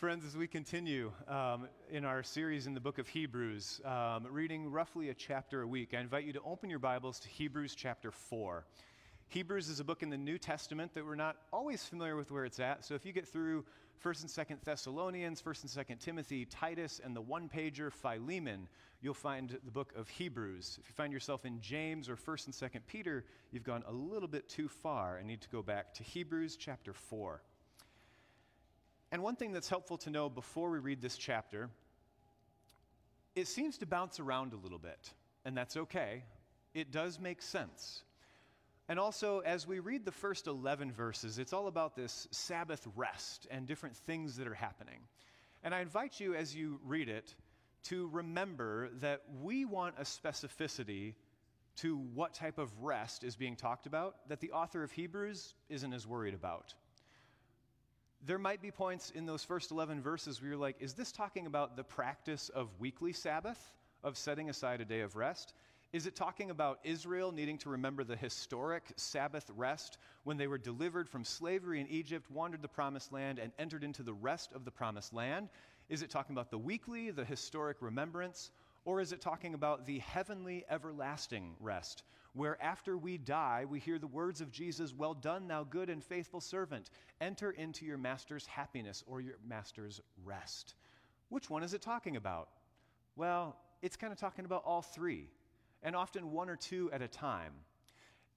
Friends, as we continue um, in our series in the book of Hebrews, um, reading roughly a chapter a week, I invite you to open your Bibles to Hebrews chapter 4. Hebrews is a book in the New Testament that we're not always familiar with where it's at. So if you get through 1st and 2nd Thessalonians, 1st and 2nd Timothy, Titus, and the one pager Philemon, you'll find the book of Hebrews. If you find yourself in James or 1st and 2nd Peter, you've gone a little bit too far and need to go back to Hebrews chapter 4. And one thing that's helpful to know before we read this chapter, it seems to bounce around a little bit, and that's okay. It does make sense. And also, as we read the first 11 verses, it's all about this Sabbath rest and different things that are happening. And I invite you, as you read it, to remember that we want a specificity to what type of rest is being talked about that the author of Hebrews isn't as worried about there might be points in those first 11 verses where you're like, is this talking about the practice of weekly Sabbath, of setting aside a day of rest? Is it talking about Israel needing to remember the historic Sabbath rest when they were delivered from slavery in Egypt, wandered the promised land, and entered into the rest of the promised land? Is it talking about the weekly, the historic remembrance? Or is it talking about the heavenly, everlasting rest, where after we die, we hear the words of Jesus, Well done, thou good and faithful servant. Enter into your master's happiness or your master's rest. Which one is it talking about? Well, it's kind of talking about all three, and often one or two at a time.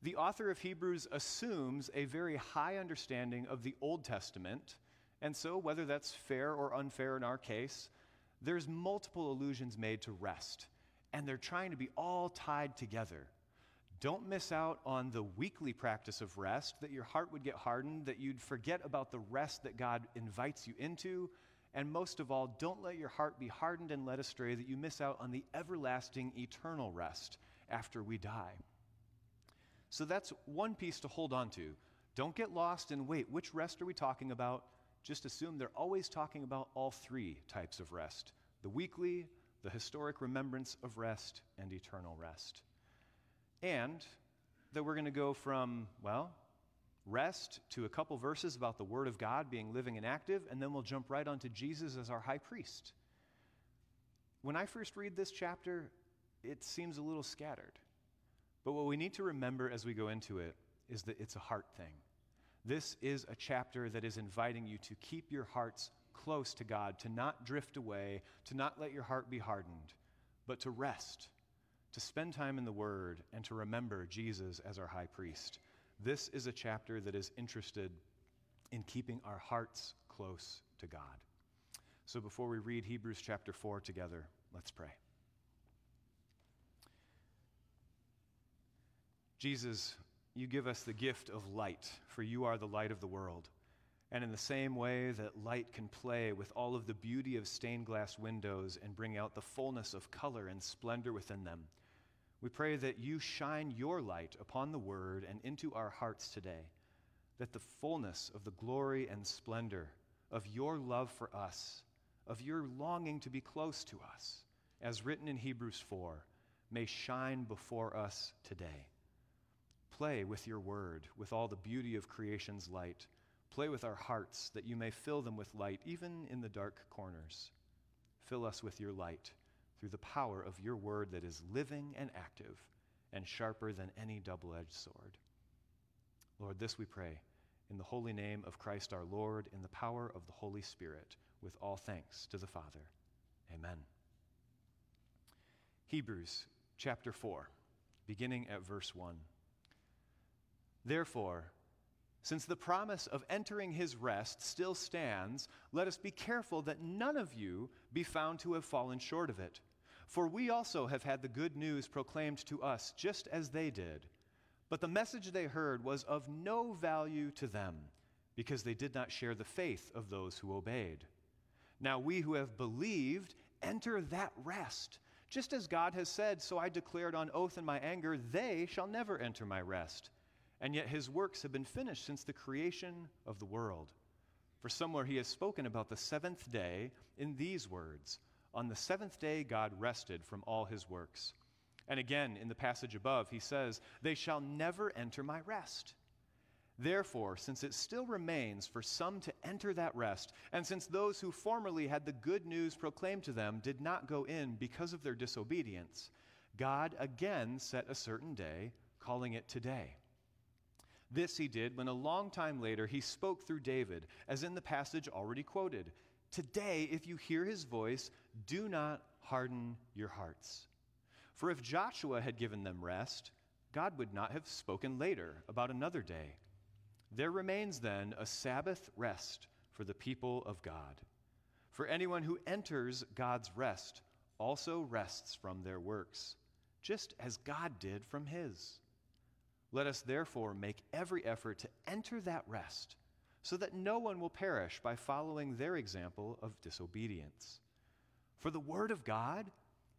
The author of Hebrews assumes a very high understanding of the Old Testament, and so, whether that's fair or unfair in our case, there's multiple allusions made to rest, and they're trying to be all tied together. Don't miss out on the weekly practice of rest, that your heart would get hardened, that you'd forget about the rest that God invites you into. And most of all, don't let your heart be hardened and led astray that you miss out on the everlasting eternal rest after we die. So that's one piece to hold on to. Don't get lost and wait, which rest are we talking about? just assume they're always talking about all three types of rest the weekly, the historic remembrance of rest, and eternal rest. And that we're going to go from, well, rest to a couple verses about the Word of God being living and active, and then we'll jump right onto Jesus as our high priest. When I first read this chapter, it seems a little scattered. But what we need to remember as we go into it is that it's a heart thing. This is a chapter that is inviting you to keep your hearts close to God, to not drift away, to not let your heart be hardened, but to rest, to spend time in the Word, and to remember Jesus as our high priest. This is a chapter that is interested in keeping our hearts close to God. So before we read Hebrews chapter 4 together, let's pray. Jesus, you give us the gift of light, for you are the light of the world. And in the same way that light can play with all of the beauty of stained glass windows and bring out the fullness of color and splendor within them, we pray that you shine your light upon the word and into our hearts today, that the fullness of the glory and splendor of your love for us, of your longing to be close to us, as written in Hebrews 4, may shine before us today. Play with your word, with all the beauty of creation's light. Play with our hearts that you may fill them with light, even in the dark corners. Fill us with your light through the power of your word that is living and active and sharper than any double edged sword. Lord, this we pray in the holy name of Christ our Lord, in the power of the Holy Spirit, with all thanks to the Father. Amen. Hebrews chapter 4, beginning at verse 1. Therefore, since the promise of entering his rest still stands, let us be careful that none of you be found to have fallen short of it. For we also have had the good news proclaimed to us, just as they did. But the message they heard was of no value to them, because they did not share the faith of those who obeyed. Now we who have believed enter that rest. Just as God has said, so I declared on oath in my anger, they shall never enter my rest and yet his works have been finished since the creation of the world. For somewhere he has spoken about the seventh day in these words On the seventh day, God rested from all his works. And again, in the passage above, he says, They shall never enter my rest. Therefore, since it still remains for some to enter that rest, and since those who formerly had the good news proclaimed to them did not go in because of their disobedience, God again set a certain day, calling it today. This he did when a long time later he spoke through David, as in the passage already quoted Today, if you hear his voice, do not harden your hearts. For if Joshua had given them rest, God would not have spoken later about another day. There remains then a Sabbath rest for the people of God. For anyone who enters God's rest also rests from their works, just as God did from his. Let us therefore make every effort to enter that rest, so that no one will perish by following their example of disobedience. For the Word of God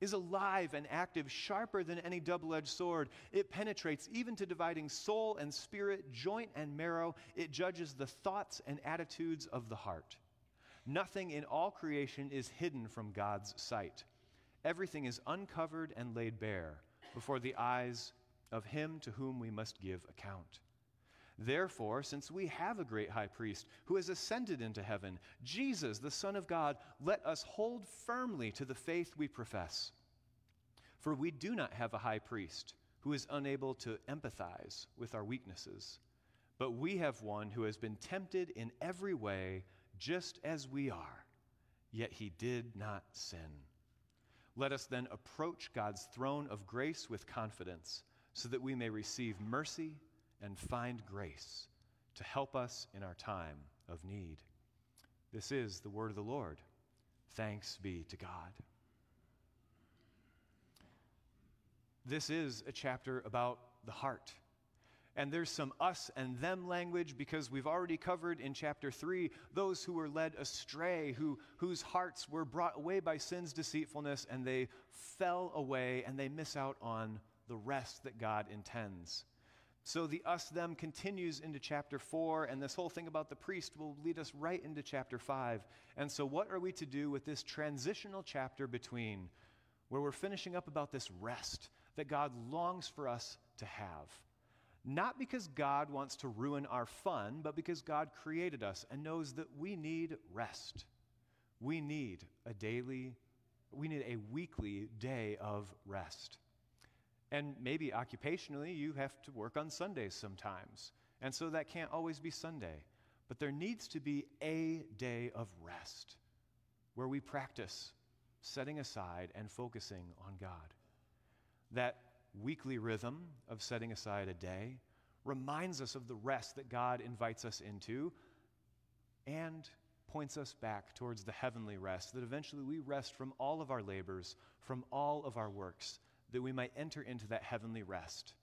is alive and active, sharper than any double edged sword. It penetrates even to dividing soul and spirit, joint and marrow. It judges the thoughts and attitudes of the heart. Nothing in all creation is hidden from God's sight. Everything is uncovered and laid bare before the eyes of him to whom we must give account. Therefore, since we have a great high priest who has ascended into heaven, Jesus, the Son of God, let us hold firmly to the faith we profess. For we do not have a high priest who is unable to empathize with our weaknesses, but we have one who has been tempted in every way, just as we are, yet he did not sin. Let us then approach God's throne of grace with confidence, so that we may receive mercy and find grace to help us in our time of need. This is the word of the Lord. Thanks be to God. This is a chapter about the heart. And there's some us and them language because we've already covered in chapter 3 those who were led astray, who, whose hearts were brought away by sin's deceitfulness, and they fell away and they miss out on the rest that God intends. So the us them continues into chapter 4, and this whole thing about the priest will lead us right into chapter 5. And so, what are we to do with this transitional chapter between where we're finishing up about this rest that God longs for us to have? Not because God wants to ruin our fun, but because God created us and knows that we need rest. We need a daily, we need a weekly day of rest. And maybe occupationally, you have to work on Sundays sometimes. And so that can't always be Sunday. But there needs to be a day of rest where we practice setting aside and focusing on God. That weekly rhythm of setting aside a day reminds us of the rest that God invites us into and points us back towards the heavenly rest, that eventually we rest from all of our labors, from all of our works that we might enter into that heavenly rest.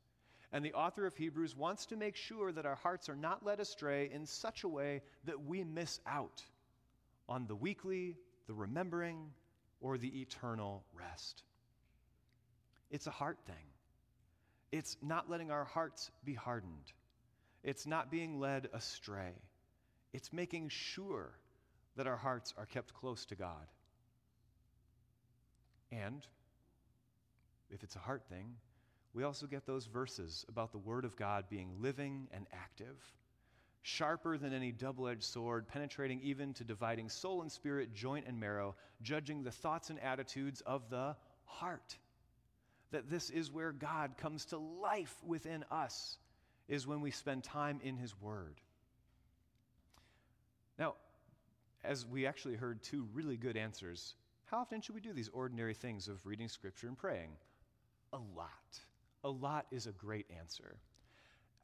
And the author of Hebrews wants to make sure that our hearts are not led astray in such a way that we miss out on the weekly, the remembering, or the eternal rest. It's a heart thing. It's not letting our hearts be hardened. It's not being led astray. It's making sure that our hearts are kept close to God. And if it's a heart thing, we also get those verses about the Word of God being living and active, sharper than any double edged sword, penetrating even to dividing soul and spirit, joint and marrow, judging the thoughts and attitudes of the heart. That this is where God comes to life within us, is when we spend time in His Word. Now, as we actually heard two really good answers, how often should we do these ordinary things of reading Scripture and praying? A lot. A lot is a great answer.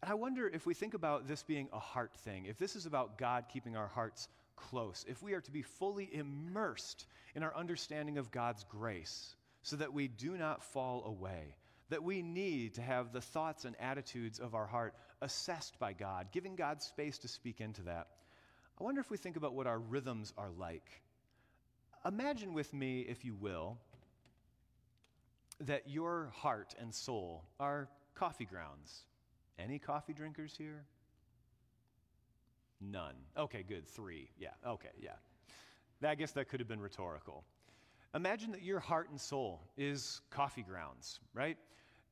And I wonder if we think about this being a heart thing, if this is about God keeping our hearts close, if we are to be fully immersed in our understanding of God's grace so that we do not fall away, that we need to have the thoughts and attitudes of our heart assessed by God, giving God space to speak into that. I wonder if we think about what our rhythms are like. Imagine with me, if you will, that your heart and soul are coffee grounds. Any coffee drinkers here? None. Okay, good. Three. Yeah, okay, yeah. I guess that could have been rhetorical. Imagine that your heart and soul is coffee grounds, right?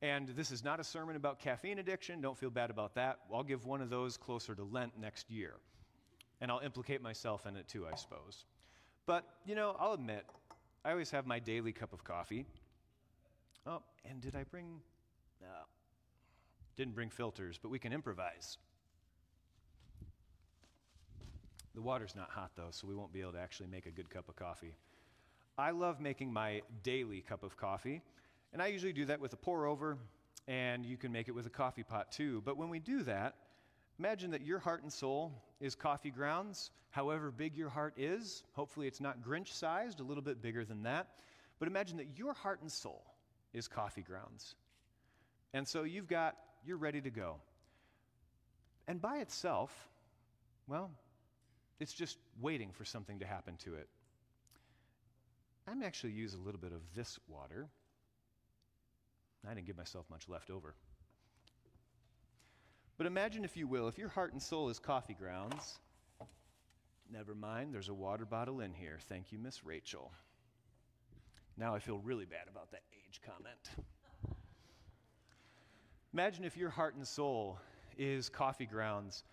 And this is not a sermon about caffeine addiction. Don't feel bad about that. I'll give one of those closer to Lent next year. And I'll implicate myself in it too, I suppose. But, you know, I'll admit, I always have my daily cup of coffee. Oh, and did I bring. No. Didn't bring filters, but we can improvise. The water's not hot though, so we won't be able to actually make a good cup of coffee. I love making my daily cup of coffee, and I usually do that with a pour over, and you can make it with a coffee pot too. But when we do that, imagine that your heart and soul is coffee grounds, however big your heart is. Hopefully, it's not Grinch sized, a little bit bigger than that. But imagine that your heart and soul is coffee grounds. And so you've got, you're ready to go. And by itself, well, it's just waiting for something to happen to it. I'm actually use a little bit of this water. I didn't give myself much left over. But imagine, if you will, if your heart and soul is coffee grounds, never mind, there's a water bottle in here. Thank you, Miss Rachel. Now I feel really bad about that age comment. Imagine if your heart and soul is coffee grounds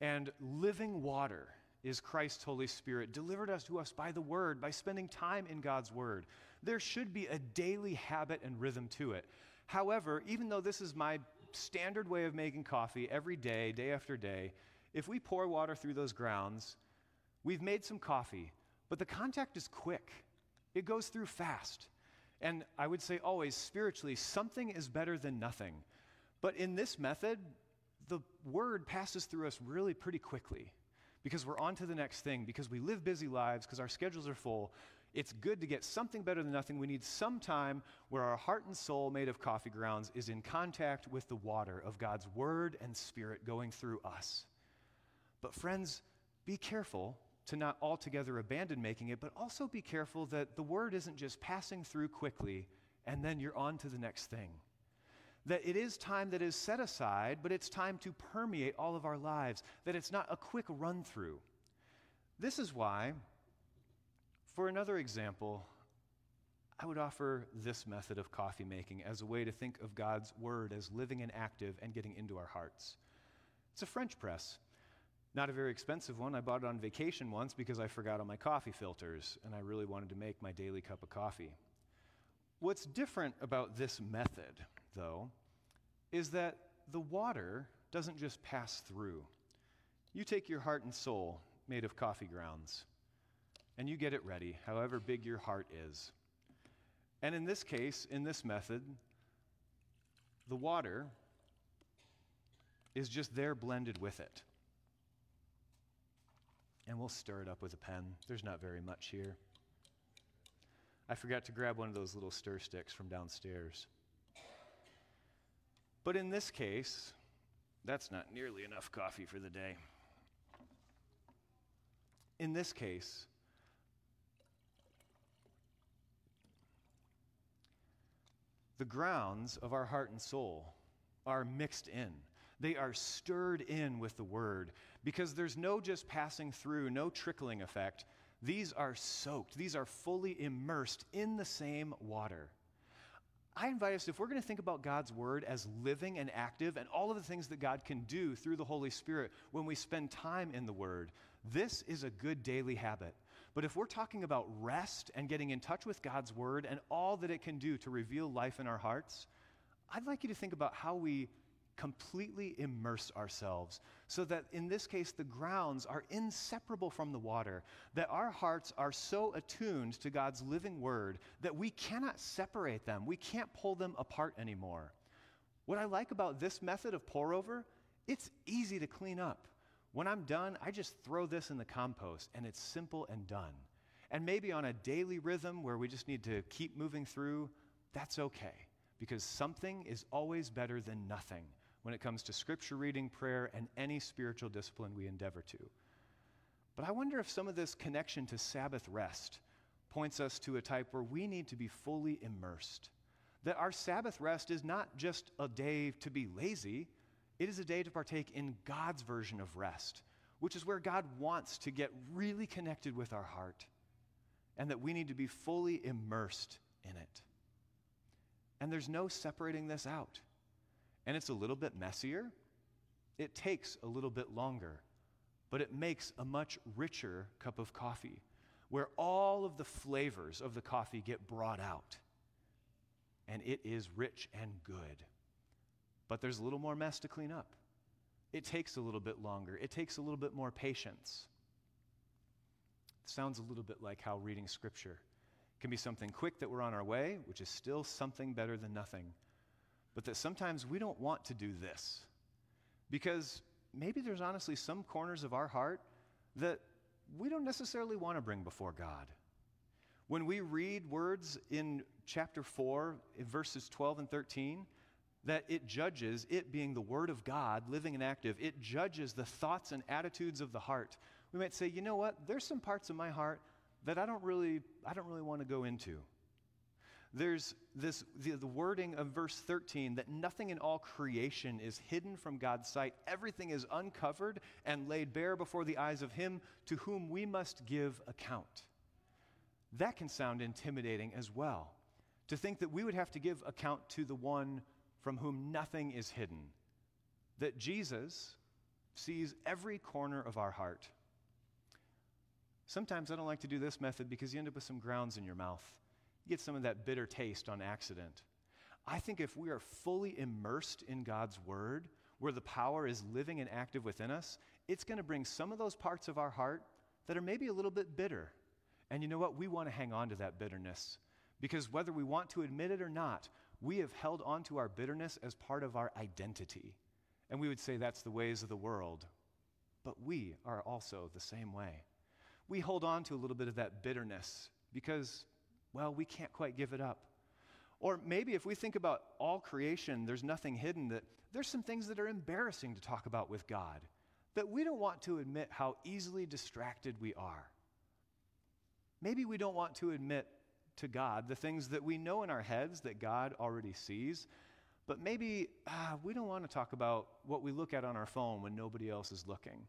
and living water is Christ's Holy Spirit, delivered us to us by the Word, by spending time in God's Word. There should be a daily habit and rhythm to it. However, even though this is my standard way of making coffee every day, day after day, if we pour water through those grounds, we've made some coffee, but the contact is quick. It goes through fast. And I would say always, spiritually, something is better than nothing. But in this method, the word passes through us really pretty quickly because we're on to the next thing, because we live busy lives, because our schedules are full. It's good to get something better than nothing. We need some time where our heart and soul, made of coffee grounds, is in contact with the water of God's word and spirit going through us. But, friends, be careful to not altogether abandon making it, but also be careful that the word isn't just passing through quickly and then you're on to the next thing that it is time that is set aside, but it's time to permeate all of our lives, that it's not a quick run through. This is why, for another example, I would offer this method of coffee making as a way to think of God's Word as living and active and getting into our hearts. It's a French press. Not a very expensive one. I bought it on vacation once because I forgot all my coffee filters and I really wanted to make my daily cup of coffee. What's different about this method though, is that the water doesn't just pass through. You take your heart and soul, made of coffee grounds, and you get it ready, however big your heart is. And in this case, in this method, the water is just there blended with it. And we'll stir it up with a pen. There's not very much here. I forgot to grab one of those little stir sticks from downstairs. But in this case, that's not nearly enough coffee for the day. In this case, the grounds of our heart and soul are mixed in. They are stirred in with the word because there's no just passing through, no trickling effect. These are soaked, these are fully immersed in the same water. I invite us, if we're going to think about God's word as living and active and all of the things that God can do through the Holy Spirit when we spend time in the word, this is a good daily habit. But if we're talking about rest and getting in touch with God's word and all that it can do to reveal life in our hearts, I'd like you to think about how we completely immerse ourselves so that in this case the grounds are inseparable from the water, that our hearts are so attuned to God's living word that we cannot separate them. We can't pull them apart anymore. What I like about this method of pour over, it's easy to clean up. When I'm done, I just throw this in the compost and it's simple and done. And maybe on a daily rhythm where we just need to keep moving through, that's okay because something is always better than nothing when it comes to scripture reading, prayer, and any spiritual discipline we endeavor to. But I wonder if some of this connection to Sabbath rest points us to a type where we need to be fully immersed. That our Sabbath rest is not just a day to be lazy, it is a day to partake in God's version of rest, which is where God wants to get really connected with our heart, and that we need to be fully immersed in it. And there's no separating this out. And it's a little bit messier. It takes a little bit longer, but it makes a much richer cup of coffee where all of the flavors of the coffee get brought out. And it is rich and good. But there's a little more mess to clean up. It takes a little bit longer, it takes a little bit more patience. It sounds a little bit like how reading Scripture can be something quick that we're on our way, which is still something better than nothing. But that sometimes we don't want to do this because maybe there's honestly some corners of our heart that we don't necessarily want to bring before God. When we read words in chapter 4, in verses 12 and 13, that it judges, it being the Word of God, living and active, it judges the thoughts and attitudes of the heart. We might say, you know what? There's some parts of my heart that I don't really, I don't really want to go into. There's this, the, the wording of verse 13 that nothing in all creation is hidden from God's sight. Everything is uncovered and laid bare before the eyes of Him to whom we must give account. That can sound intimidating as well. To think that we would have to give account to the one from whom nothing is hidden, that Jesus sees every corner of our heart. Sometimes I don't like to do this method because you end up with some grounds in your mouth. Get some of that bitter taste on accident. I think if we are fully immersed in God's Word, where the power is living and active within us, it's going to bring some of those parts of our heart that are maybe a little bit bitter. And you know what? We want to hang on to that bitterness because whether we want to admit it or not, we have held on to our bitterness as part of our identity. And we would say that's the ways of the world. But we are also the same way. We hold on to a little bit of that bitterness because, well, we can't quite give it up. Or maybe if we think about all creation, there's nothing hidden, that there's some things that are embarrassing to talk about with God, that we don't want to admit how easily distracted we are. Maybe we don't want to admit to God, the things that we know in our heads that God already sees. But maybe ah, we don't want to talk about what we look at on our phone when nobody else is looking.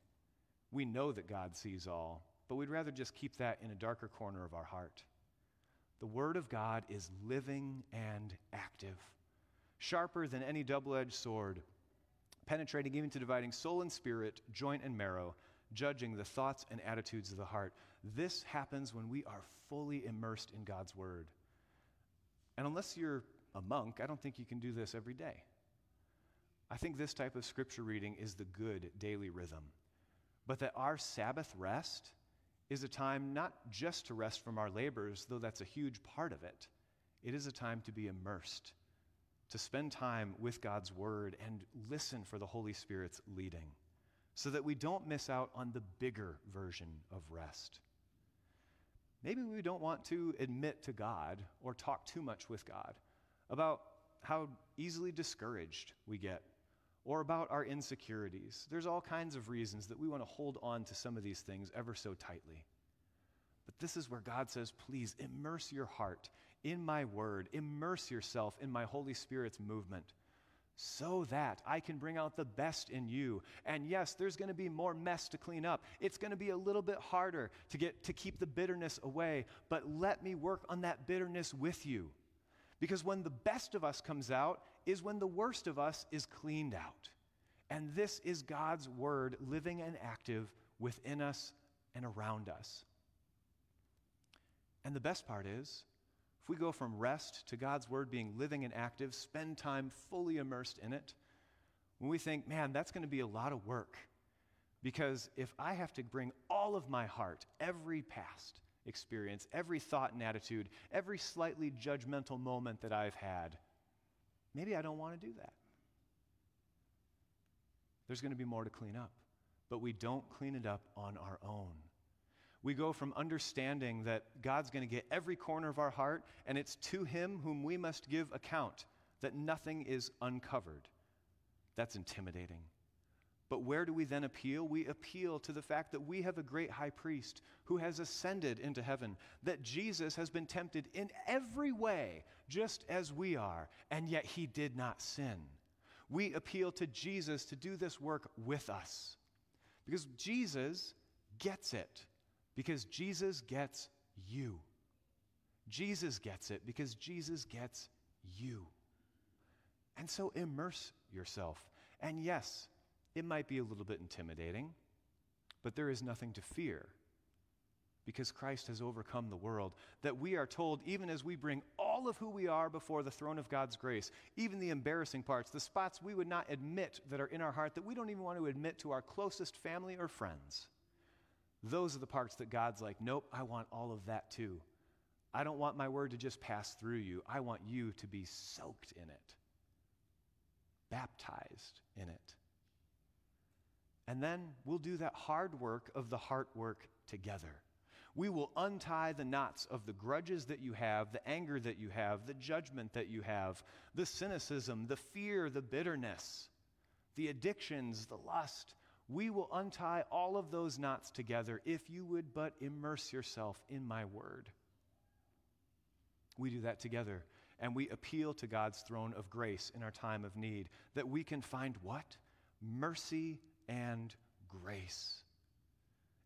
We know that God sees all, but we'd rather just keep that in a darker corner of our heart. The Word of God is living and active, sharper than any double edged sword, penetrating even to dividing soul and spirit, joint and marrow, judging the thoughts and attitudes of the heart. This happens when we are fully immersed in God's Word. And unless you're a monk, I don't think you can do this every day. I think this type of scripture reading is the good daily rhythm. But that our Sabbath rest is a time not just to rest from our labors, though that's a huge part of it. It is a time to be immersed, to spend time with God's Word and listen for the Holy Spirit's leading so that we don't miss out on the bigger version of rest. Maybe we don't want to admit to God or talk too much with God about how easily discouraged we get or about our insecurities. There's all kinds of reasons that we want to hold on to some of these things ever so tightly. But this is where God says, please immerse your heart in my word, immerse yourself in my Holy Spirit's movement so that I can bring out the best in you. And yes, there's going to be more mess to clean up. It's going to be a little bit harder to get to keep the bitterness away, but let me work on that bitterness with you. Because when the best of us comes out is when the worst of us is cleaned out. And this is God's word living and active within us and around us. And the best part is if we go from rest to God's word being living and active, spend time fully immersed in it, when we think, man, that's going to be a lot of work. Because if I have to bring all of my heart, every past experience, every thought and attitude, every slightly judgmental moment that I've had, maybe I don't want to do that. There's going to be more to clean up, but we don't clean it up on our own. We go from understanding that God's going to get every corner of our heart, and it's to Him whom we must give account, that nothing is uncovered. That's intimidating. But where do we then appeal? We appeal to the fact that we have a great high priest who has ascended into heaven, that Jesus has been tempted in every way, just as we are, and yet he did not sin. We appeal to Jesus to do this work with us because Jesus gets it because Jesus gets you. Jesus gets it because Jesus gets you. And so immerse yourself. And yes, it might be a little bit intimidating, but there is nothing to fear because Christ has overcome the world. That we are told, even as we bring all of who we are before the throne of God's grace, even the embarrassing parts, the spots we would not admit that are in our heart that we don't even want to admit to our closest family or friends, those are the parts that God's like, nope, I want all of that too. I don't want my word to just pass through you. I want you to be soaked in it, baptized in it. And then we'll do that hard work of the heart work together. We will untie the knots of the grudges that you have, the anger that you have, the judgment that you have, the cynicism, the fear, the bitterness, the addictions, the lust. We will untie all of those knots together if you would but immerse yourself in my word. We do that together, and we appeal to God's throne of grace in our time of need that we can find what? Mercy and grace.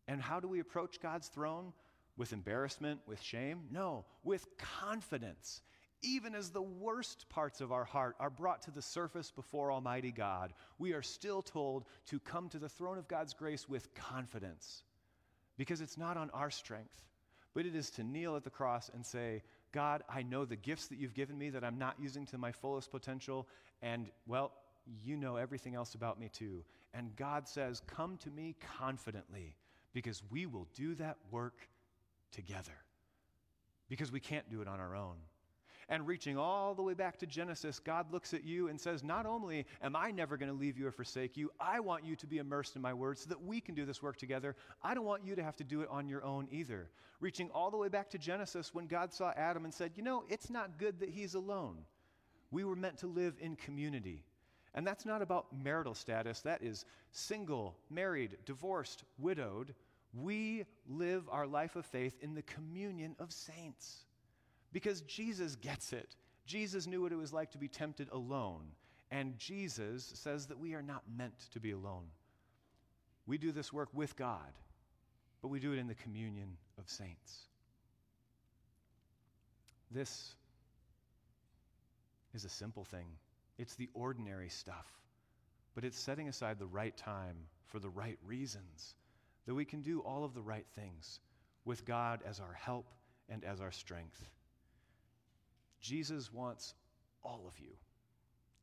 And how do we approach God's throne? With embarrassment, with shame? No, with confidence. Even as the worst parts of our heart are brought to the surface before Almighty God, we are still told to come to the throne of God's grace with confidence. Because it's not on our strength, but it is to kneel at the cross and say, God, I know the gifts that you've given me that I'm not using to my fullest potential, and well, you know everything else about me too. And God says, Come to me confidently because we will do that work together because we can't do it on our own. And reaching all the way back to Genesis, God looks at you and says, Not only am I never going to leave you or forsake you, I want you to be immersed in my word so that we can do this work together. I don't want you to have to do it on your own either. Reaching all the way back to Genesis when God saw Adam and said, You know, it's not good that he's alone. We were meant to live in community. And that's not about marital status, that is single, married, divorced, widowed. We live our life of faith in the communion of saints because Jesus gets it. Jesus knew what it was like to be tempted alone, and Jesus says that we are not meant to be alone. We do this work with God, but we do it in the communion of saints. This is a simple thing. It's the ordinary stuff, but it's setting aside the right time for the right reasons that we can do all of the right things with God as our help and as our strength. Jesus wants all of you,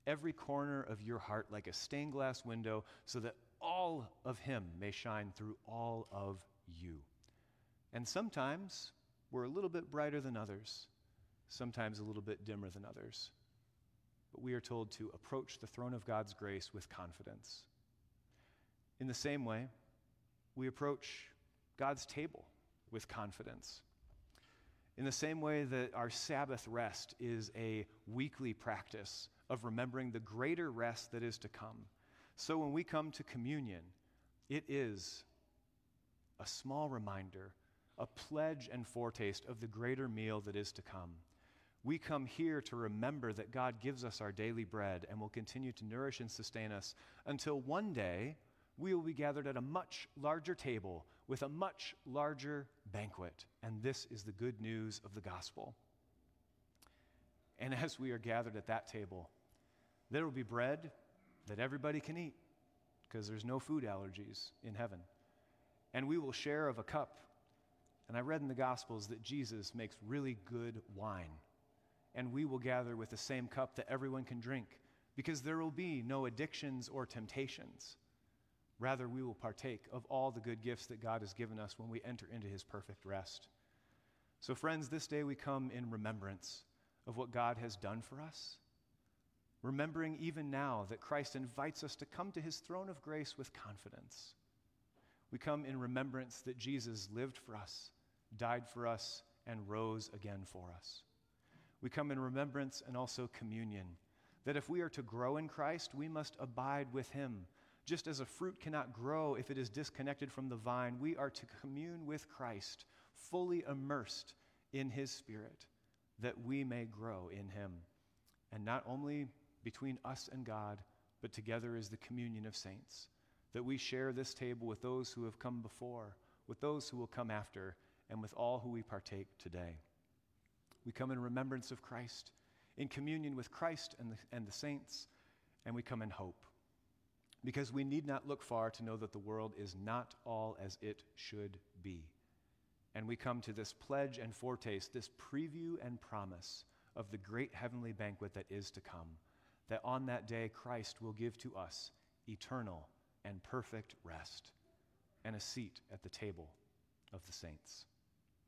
every corner of your heart, like a stained glass window, so that all of Him may shine through all of you. And sometimes we're a little bit brighter than others, sometimes a little bit dimmer than others. But we are told to approach the throne of God's grace with confidence. In the same way, we approach God's table with confidence. In the same way that our Sabbath rest is a weekly practice of remembering the greater rest that is to come, so when we come to communion, it is a small reminder, a pledge and foretaste of the greater meal that is to come. We come here to remember that God gives us our daily bread and will continue to nourish and sustain us until one day we will be gathered at a much larger table with a much larger banquet. And this is the good news of the gospel. And as we are gathered at that table, there will be bread that everybody can eat because there's no food allergies in heaven. And we will share of a cup. And I read in the Gospels that Jesus makes really good wine. And we will gather with the same cup that everyone can drink because there will be no addictions or temptations. Rather, we will partake of all the good gifts that God has given us when we enter into his perfect rest. So, friends, this day we come in remembrance of what God has done for us, remembering even now that Christ invites us to come to his throne of grace with confidence. We come in remembrance that Jesus lived for us, died for us, and rose again for us. We come in remembrance and also communion, that if we are to grow in Christ, we must abide with him just as a fruit cannot grow if it is disconnected from the vine, we are to commune with Christ, fully immersed in his Spirit, that we may grow in him. And not only between us and God, but together is the communion of saints, that we share this table with those who have come before, with those who will come after, and with all who we partake today. We come in remembrance of Christ in communion with Christ and the, and the saints, and we come in hope. Because we need not look far to know that the world is not all as it should be. And we come to this pledge and foretaste, this preview and promise of the great heavenly banquet that is to come, that on that day Christ will give to us eternal and perfect rest and a seat at the table of the saints.